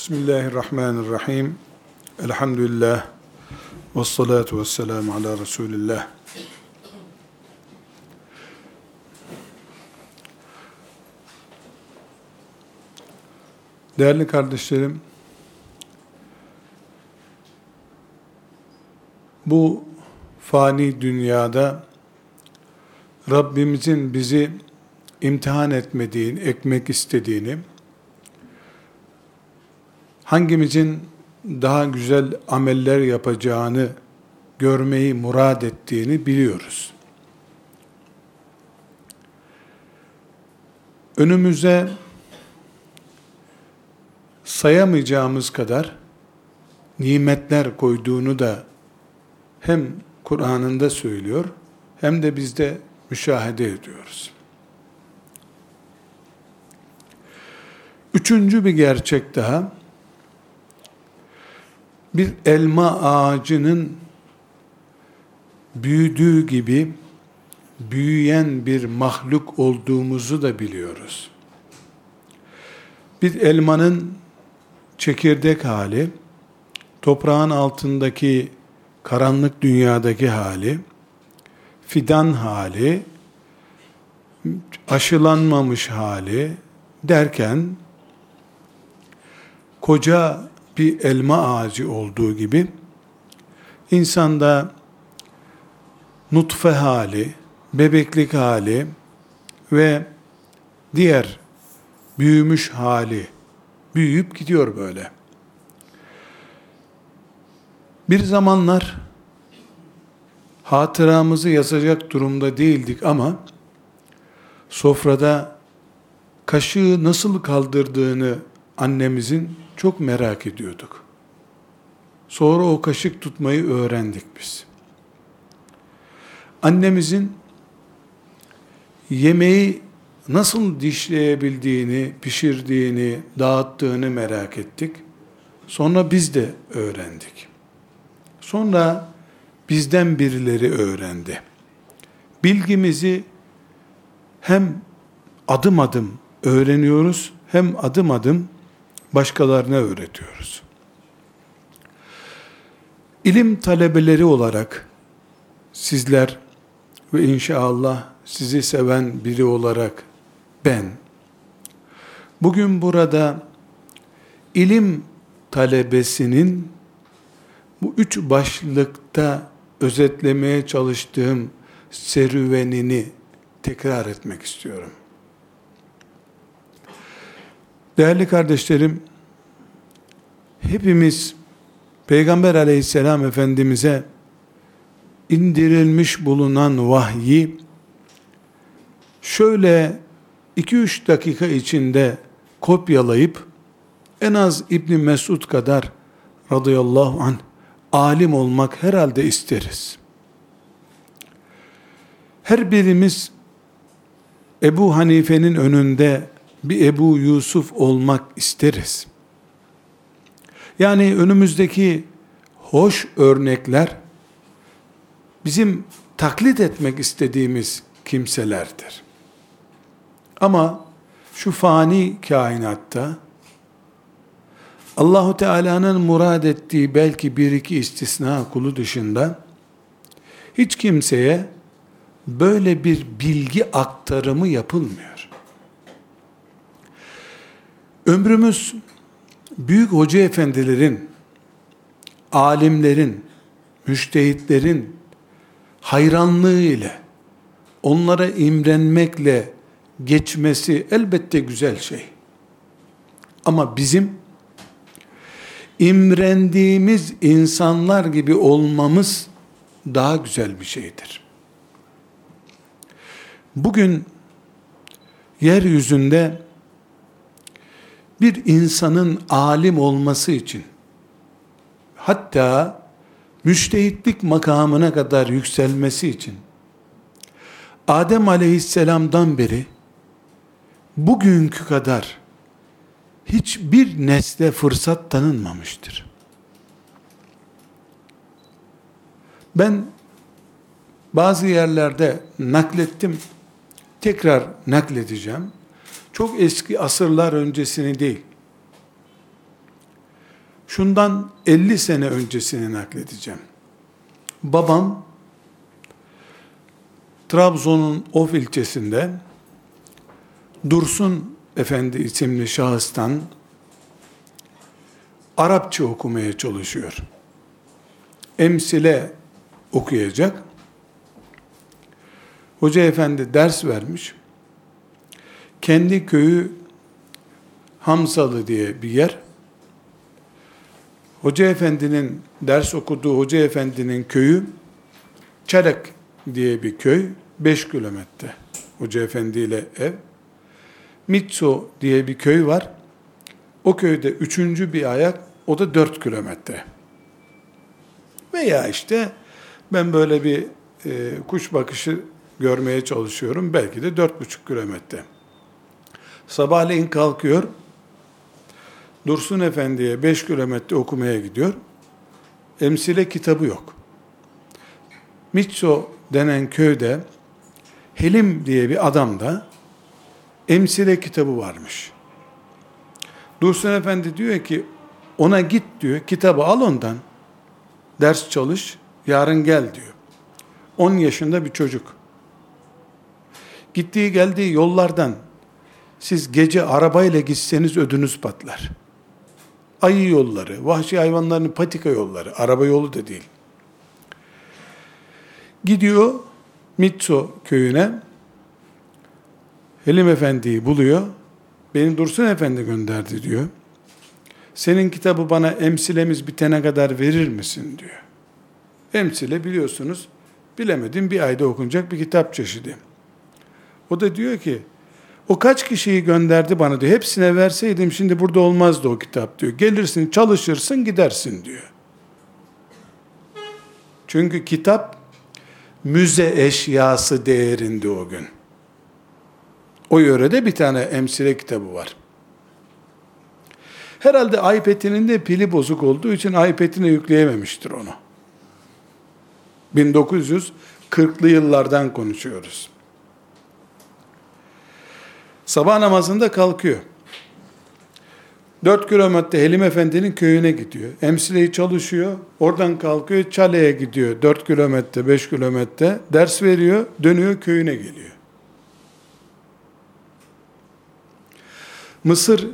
Bismillahirrahmanirrahim. Elhamdülillah. Ve salatu ve selamu ala Resulillah. Değerli kardeşlerim, bu fani dünyada Rabbimizin bizi imtihan etmediğini, ekmek istediğini, hangimizin daha güzel ameller yapacağını görmeyi murad ettiğini biliyoruz. Önümüze sayamayacağımız kadar nimetler koyduğunu da hem Kur'an'ında söylüyor hem de biz de müşahede ediyoruz. Üçüncü bir gerçek daha, bir elma ağacının büyüdüğü gibi büyüyen bir mahluk olduğumuzu da biliyoruz. Bir elmanın çekirdek hali, toprağın altındaki karanlık dünyadaki hali, fidan hali, aşılanmamış hali derken koca bir elma ağacı olduğu gibi insanda nutfe hali, bebeklik hali ve diğer büyümüş hali büyüyüp gidiyor böyle. Bir zamanlar hatıramızı yazacak durumda değildik ama sofrada kaşığı nasıl kaldırdığını annemizin çok merak ediyorduk. Sonra o kaşık tutmayı öğrendik biz. Annemizin yemeği nasıl dişleyebildiğini, pişirdiğini, dağıttığını merak ettik. Sonra biz de öğrendik. Sonra bizden birileri öğrendi. Bilgimizi hem adım adım öğreniyoruz hem adım adım başkalarına öğretiyoruz. İlim talebeleri olarak sizler ve inşallah sizi seven biri olarak ben bugün burada ilim talebesinin bu üç başlıkta özetlemeye çalıştığım serüvenini tekrar etmek istiyorum. Değerli kardeşlerim, hepimiz Peygamber aleyhisselam efendimize indirilmiş bulunan vahyi şöyle 2-3 dakika içinde kopyalayıp en az İbni Mesud kadar radıyallahu anh alim olmak herhalde isteriz. Her birimiz Ebu Hanife'nin önünde bir Ebu Yusuf olmak isteriz. Yani önümüzdeki hoş örnekler bizim taklit etmek istediğimiz kimselerdir. Ama şu fani kainatta Allahu Teala'nın murad ettiği belki bir iki istisna kulu dışında hiç kimseye böyle bir bilgi aktarımı yapılmıyor. Ömrümüz büyük hoca efendilerin, alimlerin, müştehitlerin hayranlığı ile, onlara imrenmekle geçmesi elbette güzel şey. Ama bizim imrendiğimiz insanlar gibi olmamız daha güzel bir şeydir. Bugün yeryüzünde bir insanın alim olması için hatta müştehitlik makamına kadar yükselmesi için Adem aleyhisselamdan beri bugünkü kadar hiçbir nesle fırsat tanınmamıştır. Ben bazı yerlerde naklettim, tekrar nakledeceğim. Çok eski asırlar öncesini değil. Şundan 50 sene öncesini nakledeceğim. Babam Trabzon'un Of ilçesinde Dursun Efendi isimli şahıstan Arapça okumaya çalışıyor. Emsile okuyacak. Hoca efendi ders vermiş. Kendi köyü Hamzalı diye bir yer. Hoca efendinin ders okuduğu hoca efendinin köyü Çarek diye bir köy. 5 kilometre. Hoca efendi ile ev. Mitso diye bir köy var. O köyde üçüncü bir ayak, o da 4 kilometre. Veya işte ben böyle bir e, kuş bakışı görmeye çalışıyorum. Belki de dört buçuk kilometre. Sabahleyin kalkıyor. Dursun Efendi'ye beş kilometre okumaya gidiyor. Emsile kitabı yok. Mitso denen köyde Helim diye bir adamda emsile kitabı varmış. Dursun Efendi diyor ki ona git diyor kitabı al ondan ders çalış yarın gel diyor. 10 yaşında bir çocuk. Gittiği geldiği yollardan siz gece arabayla gitseniz ödünüz patlar. Ayı yolları, vahşi hayvanların patika yolları, araba yolu da değil. Gidiyor Mitso köyüne, Helim Efendi'yi buluyor, benim Dursun Efendi gönderdi diyor. Senin kitabı bana emsilemiz bitene kadar verir misin diyor. Emsile biliyorsunuz, bilemedim bir ayda okunacak bir kitap çeşidi. O da diyor ki, o kaç kişiyi gönderdi bana diyor. Hepsine verseydim şimdi burada olmazdı o kitap diyor. Gelirsin, çalışırsın, gidersin diyor. Çünkü kitap müze eşyası değerinde o gün. O yörede bir tane emsile kitabı var. Herhalde iPad'inin de pili bozuk olduğu için iPad'ine yükleyememiştir onu. 1940'lı yıllardan konuşuyoruz. Sabah namazında kalkıyor. 4 kilometre Helim Efendi'nin köyüne gidiyor. Emsileyi çalışıyor. Oradan kalkıyor Çale'ye gidiyor. 4 kilometre, 5 kilometre. Ders veriyor. Dönüyor köyüne geliyor. Mısır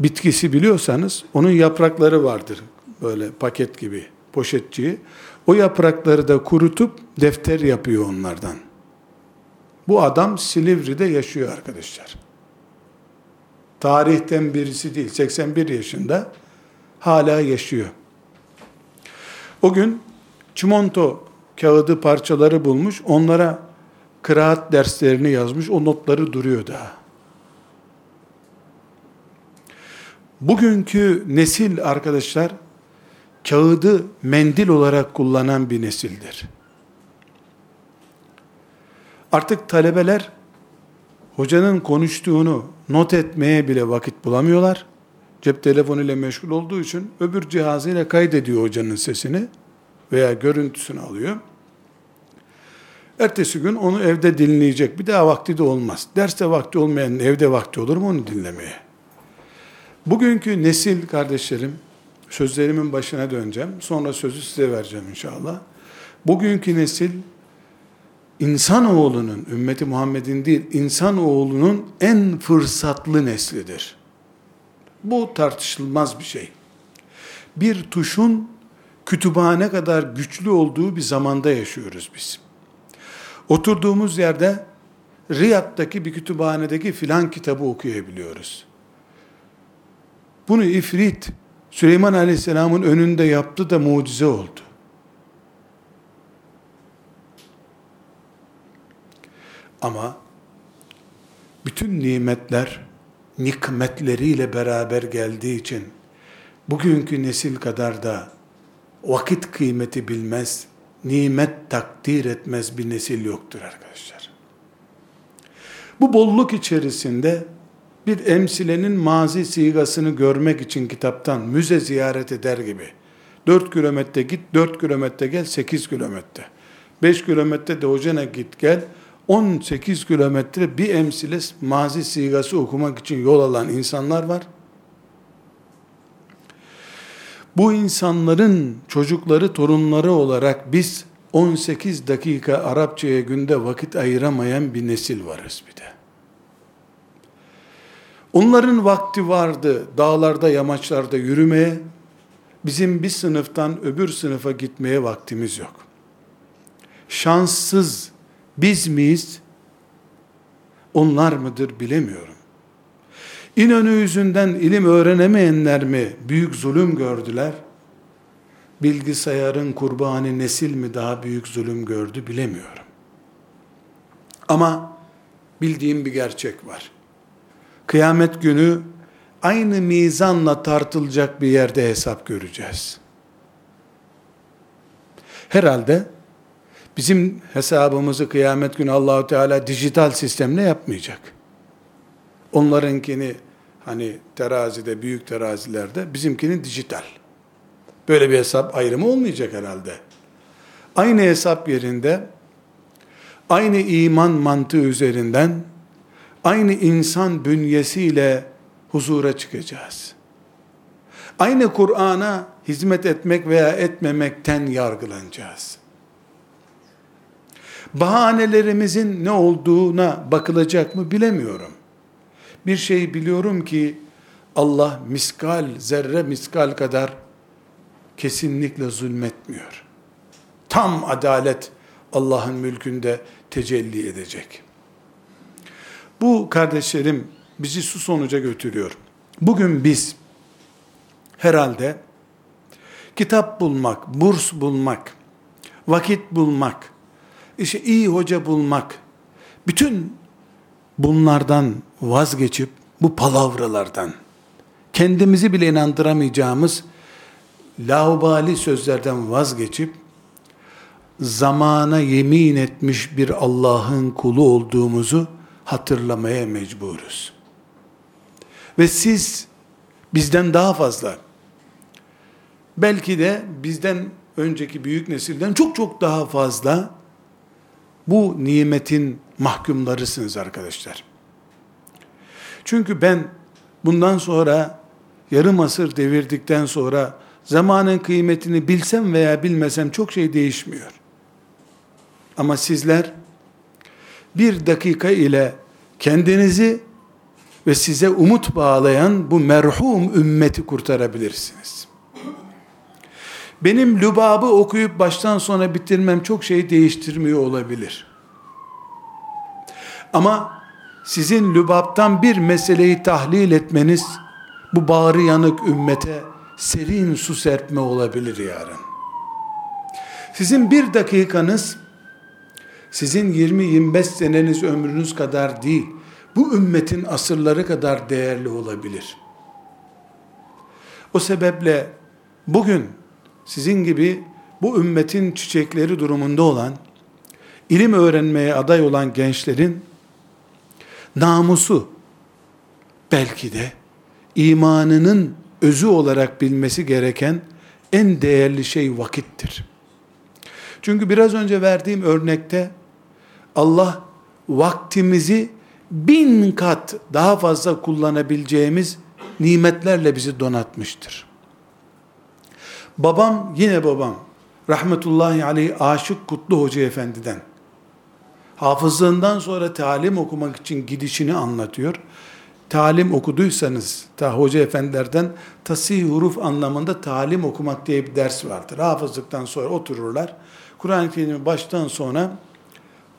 bitkisi biliyorsanız onun yaprakları vardır. Böyle paket gibi poşetçi. O yaprakları da kurutup defter yapıyor onlardan. Bu adam Silivri'de yaşıyor arkadaşlar. Tarihten birisi değil, 81 yaşında hala yaşıyor. O gün çimento kağıdı parçaları bulmuş, onlara kıraat derslerini yazmış, o notları duruyor daha. Bugünkü nesil arkadaşlar, kağıdı mendil olarak kullanan bir nesildir. Artık talebeler hocanın konuştuğunu not etmeye bile vakit bulamıyorlar. Cep telefonu ile meşgul olduğu için öbür cihazıyla kaydediyor hocanın sesini veya görüntüsünü alıyor. Ertesi gün onu evde dinleyecek. Bir daha vakti de olmaz. Derste vakti olmayan evde vakti olur mu onu dinlemeye? Bugünkü nesil kardeşlerim, sözlerimin başına döneceğim. Sonra sözü size vereceğim inşallah. Bugünkü nesil insanoğlunun, ümmeti Muhammed'in değil, insanoğlunun en fırsatlı neslidir. Bu tartışılmaz bir şey. Bir tuşun kütüphane kadar güçlü olduğu bir zamanda yaşıyoruz biz. Oturduğumuz yerde Riyad'daki bir kütüphanedeki filan kitabı okuyabiliyoruz. Bunu ifrit Süleyman Aleyhisselam'ın önünde yaptı da mucize oldu. Ama bütün nimetler nikmetleriyle beraber geldiği için bugünkü nesil kadar da vakit kıymeti bilmez, nimet takdir etmez bir nesil yoktur arkadaşlar. Bu bolluk içerisinde bir emsilenin mazi sigasını görmek için kitaptan müze ziyaret eder gibi 4 kilometre git, 4 kilometre gel, 8 kilometre. 5 kilometre de hocana git gel, 18 kilometre bir emsile mazi sigası okumak için yol alan insanlar var. Bu insanların çocukları, torunları olarak biz 18 dakika Arapçaya günde vakit ayıramayan bir nesil varız bir de. Onların vakti vardı dağlarda, yamaçlarda yürümeye, bizim bir sınıftan öbür sınıfa gitmeye vaktimiz yok. Şanssız biz miyiz? Onlar mıdır bilemiyorum. İnönü yüzünden ilim öğrenemeyenler mi büyük zulüm gördüler? Bilgisayarın kurbanı nesil mi daha büyük zulüm gördü bilemiyorum. Ama bildiğim bir gerçek var. Kıyamet günü aynı mizanla tartılacak bir yerde hesap göreceğiz. Herhalde bizim hesabımızı kıyamet günü Allahu Teala dijital sistemle yapmayacak. Onlarınkini hani terazide, büyük terazilerde bizimkini dijital. Böyle bir hesap ayrımı olmayacak herhalde. Aynı hesap yerinde aynı iman mantığı üzerinden aynı insan bünyesiyle huzura çıkacağız. Aynı Kur'an'a hizmet etmek veya etmemekten yargılanacağız. Bahanelerimizin ne olduğuna bakılacak mı bilemiyorum. Bir şey biliyorum ki Allah miskal, zerre miskal kadar kesinlikle zulmetmiyor. Tam adalet Allah'ın mülkünde tecelli edecek. Bu kardeşlerim bizi su sonuca götürüyor. Bugün biz herhalde kitap bulmak, burs bulmak, vakit bulmak, işte iyi hoca bulmak, bütün bunlardan vazgeçip bu palavralardan kendimizi bile inandıramayacağımız laubali sözlerden vazgeçip zamana yemin etmiş bir Allah'ın kulu olduğumuzu hatırlamaya mecburuz. Ve siz bizden daha fazla belki de bizden önceki büyük nesilden çok çok daha fazla bu nimetin mahkumlarısınız arkadaşlar. Çünkü ben bundan sonra yarım asır devirdikten sonra zamanın kıymetini bilsem veya bilmesem çok şey değişmiyor. Ama sizler bir dakika ile kendinizi ve size umut bağlayan bu merhum ümmeti kurtarabilirsiniz. Benim lübabı okuyup baştan sona bitirmem çok şey değiştirmiyor olabilir. Ama sizin lübaptan bir meseleyi tahlil etmeniz bu bağrı yanık ümmete serin su serpme olabilir yarın. Sizin bir dakikanız sizin 20-25 seneniz ömrünüz kadar değil, bu ümmetin asırları kadar değerli olabilir. O sebeple bugün sizin gibi bu ümmetin çiçekleri durumunda olan, ilim öğrenmeye aday olan gençlerin namusu belki de imanının özü olarak bilmesi gereken en değerli şey vakittir. Çünkü biraz önce verdiğim örnekte Allah vaktimizi bin kat daha fazla kullanabileceğimiz nimetlerle bizi donatmıştır. Babam yine babam rahmetullahi aleyh Aşık Kutlu Hoca Efendi'den hafızlığından sonra talim okumak için gidişini anlatıyor. Talim okuduysanız, ta hoca efendilerden tasih huruf anlamında talim okumak diye bir ders vardır. Hafızlıktan sonra otururlar. Kur'an-ı Kerim'i baştan sona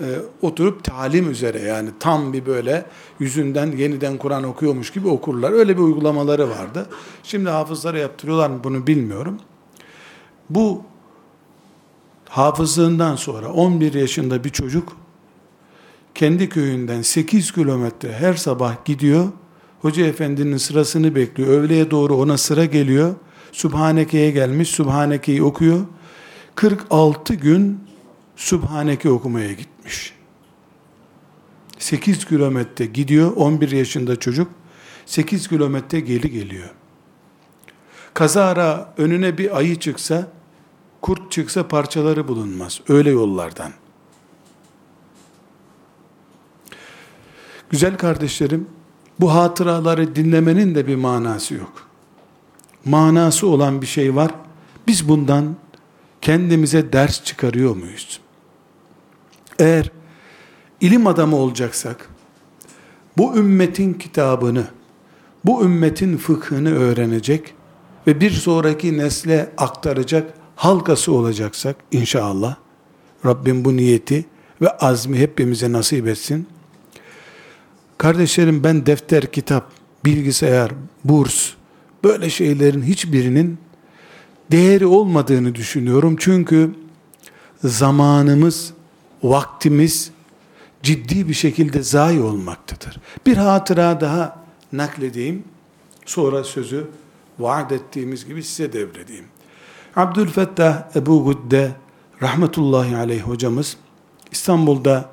e, oturup talim üzere yani tam bir böyle yüzünden yeniden Kur'an okuyormuş gibi okurlar. Öyle bir uygulamaları vardı. Şimdi hafızlara yaptırıyorlar mı bunu bilmiyorum. Bu hafızlığından sonra 11 yaşında bir çocuk kendi köyünden 8 kilometre her sabah gidiyor. Hoca efendinin sırasını bekliyor. Öğleye doğru ona sıra geliyor. Subhaneke'ye gelmiş. Subhaneke'yi okuyor. 46 gün Subhaneke okumaya gitmiş. 8 kilometre gidiyor, 11 yaşında çocuk, 8 kilometre geri geliyor. Kazara önüne bir ayı çıksa, kurt çıksa parçaları bulunmaz. Öyle yollardan. Güzel kardeşlerim, bu hatıraları dinlemenin de bir manası yok. manası olan bir şey var. Biz bundan kendimize ders çıkarıyor muyuz? Eğer ilim adamı olacaksak, bu ümmetin kitabını, bu ümmetin fıkhını öğrenecek ve bir sonraki nesle aktaracak halkası olacaksak inşallah, Rabbim bu niyeti ve azmi hepimize nasip etsin. Kardeşlerim ben defter, kitap, bilgisayar, burs, böyle şeylerin hiçbirinin değeri olmadığını düşünüyorum. Çünkü zamanımız, vaktimiz ciddi bir şekilde zayi olmaktadır. Bir hatıra daha nakledeyim. Sonra sözü vaat ettiğimiz gibi size devredeyim. Abdülfettah Ebu Gudde rahmetullahi aleyh hocamız İstanbul'da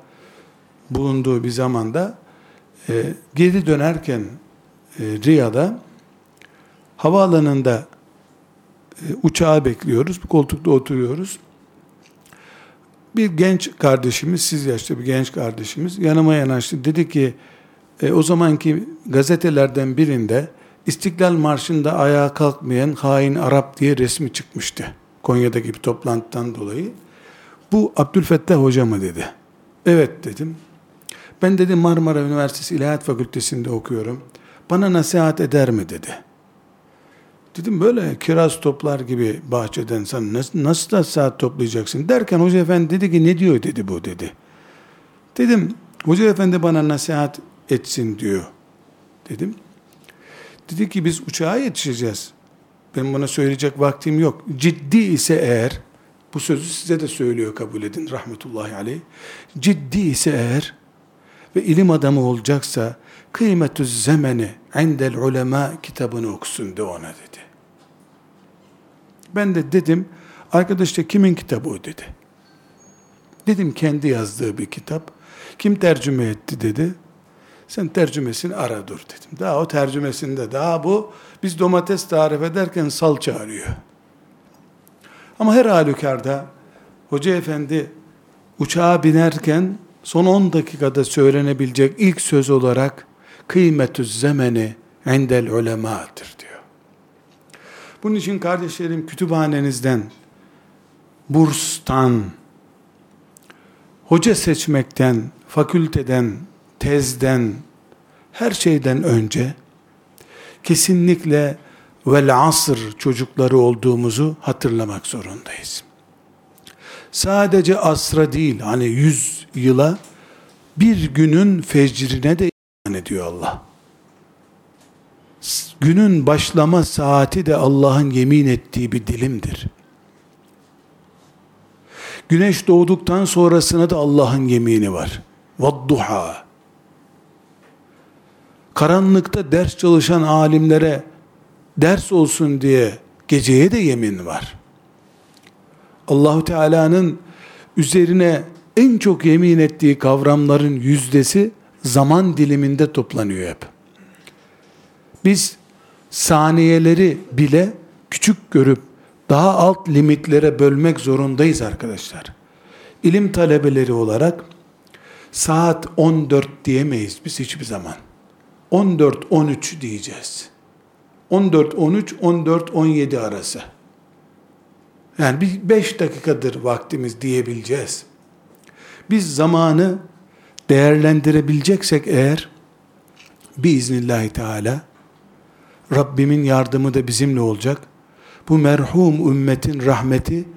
bulunduğu bir zamanda e, geri dönerken e, Riya'da havaalanında e, uçağı bekliyoruz. Koltukta oturuyoruz. Bir genç kardeşimiz, siz yaşta bir genç kardeşimiz yanıma yanaştı. Dedi ki e, o zamanki gazetelerden birinde İstiklal Marşı'nda ayağa kalkmayan hain Arap diye resmi çıkmıştı. Konya'daki bir toplantıdan dolayı. Bu Abdülfettah Hoca mı dedi. Evet dedim. Ben dedim Marmara Üniversitesi İlahiyat Fakültesi'nde okuyorum. Bana nasihat eder mi dedi. Dedim böyle kiraz toplar gibi bahçeden sen nasıl, nasıl da saat toplayacaksın derken hoca efendi dedi ki ne diyor dedi bu dedi. Dedim hoca efendi bana nasihat etsin diyor dedim. Dedi ki biz uçağa yetişeceğiz. Ben buna söyleyecek vaktim yok. Ciddi ise eğer bu sözü size de söylüyor kabul edin rahmetullahi aleyh. Ciddi ise eğer ve ilim adamı olacaksa kıymetü zemeni indel ulema kitabını okusun de ona dedi. Ben de dedim arkadaş da kimin kitabı o dedi. Dedim kendi yazdığı bir kitap. Kim tercüme etti dedi. Sen tercümesini ara dur dedim. Daha o tercümesinde daha bu biz domates tarif ederken salça arıyor. Ama her halükarda hoca efendi uçağa binerken son 10 dakikada söylenebilecek ilk söz olarak kıymetü zemeni endel ulemadır diyor. Bunun için kardeşlerim kütüphanenizden, burstan, hoca seçmekten, fakülteden, tezden, her şeyden önce kesinlikle vel asr çocukları olduğumuzu hatırlamak zorundayız. Sadece asra değil, hani yüz yıla bir günün fecrine de iman ediyor Allah. Günün başlama saati de Allah'ın yemin ettiği bir dilimdir. Güneş doğduktan sonrasına da Allah'ın yemini var. Vadduha. Karanlıkta ders çalışan alimlere ders olsun diye geceye de yemin var. Allahu Teala'nın üzerine en çok yemin ettiği kavramların yüzdesi zaman diliminde toplanıyor hep. Biz saniyeleri bile küçük görüp daha alt limitlere bölmek zorundayız arkadaşlar. İlim talebeleri olarak saat 14 diyemeyiz biz hiçbir zaman. 14-13 diyeceğiz. 14-13, 14-17 arası. Yani bir 5 dakikadır vaktimiz diyebileceğiz. Biz zamanı değerlendirebileceksek eğer biiznillahü teala Rabbimin yardımı da bizimle olacak. Bu merhum ümmetin rahmeti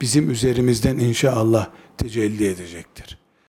bizim üzerimizden inşallah tecelli edecektir.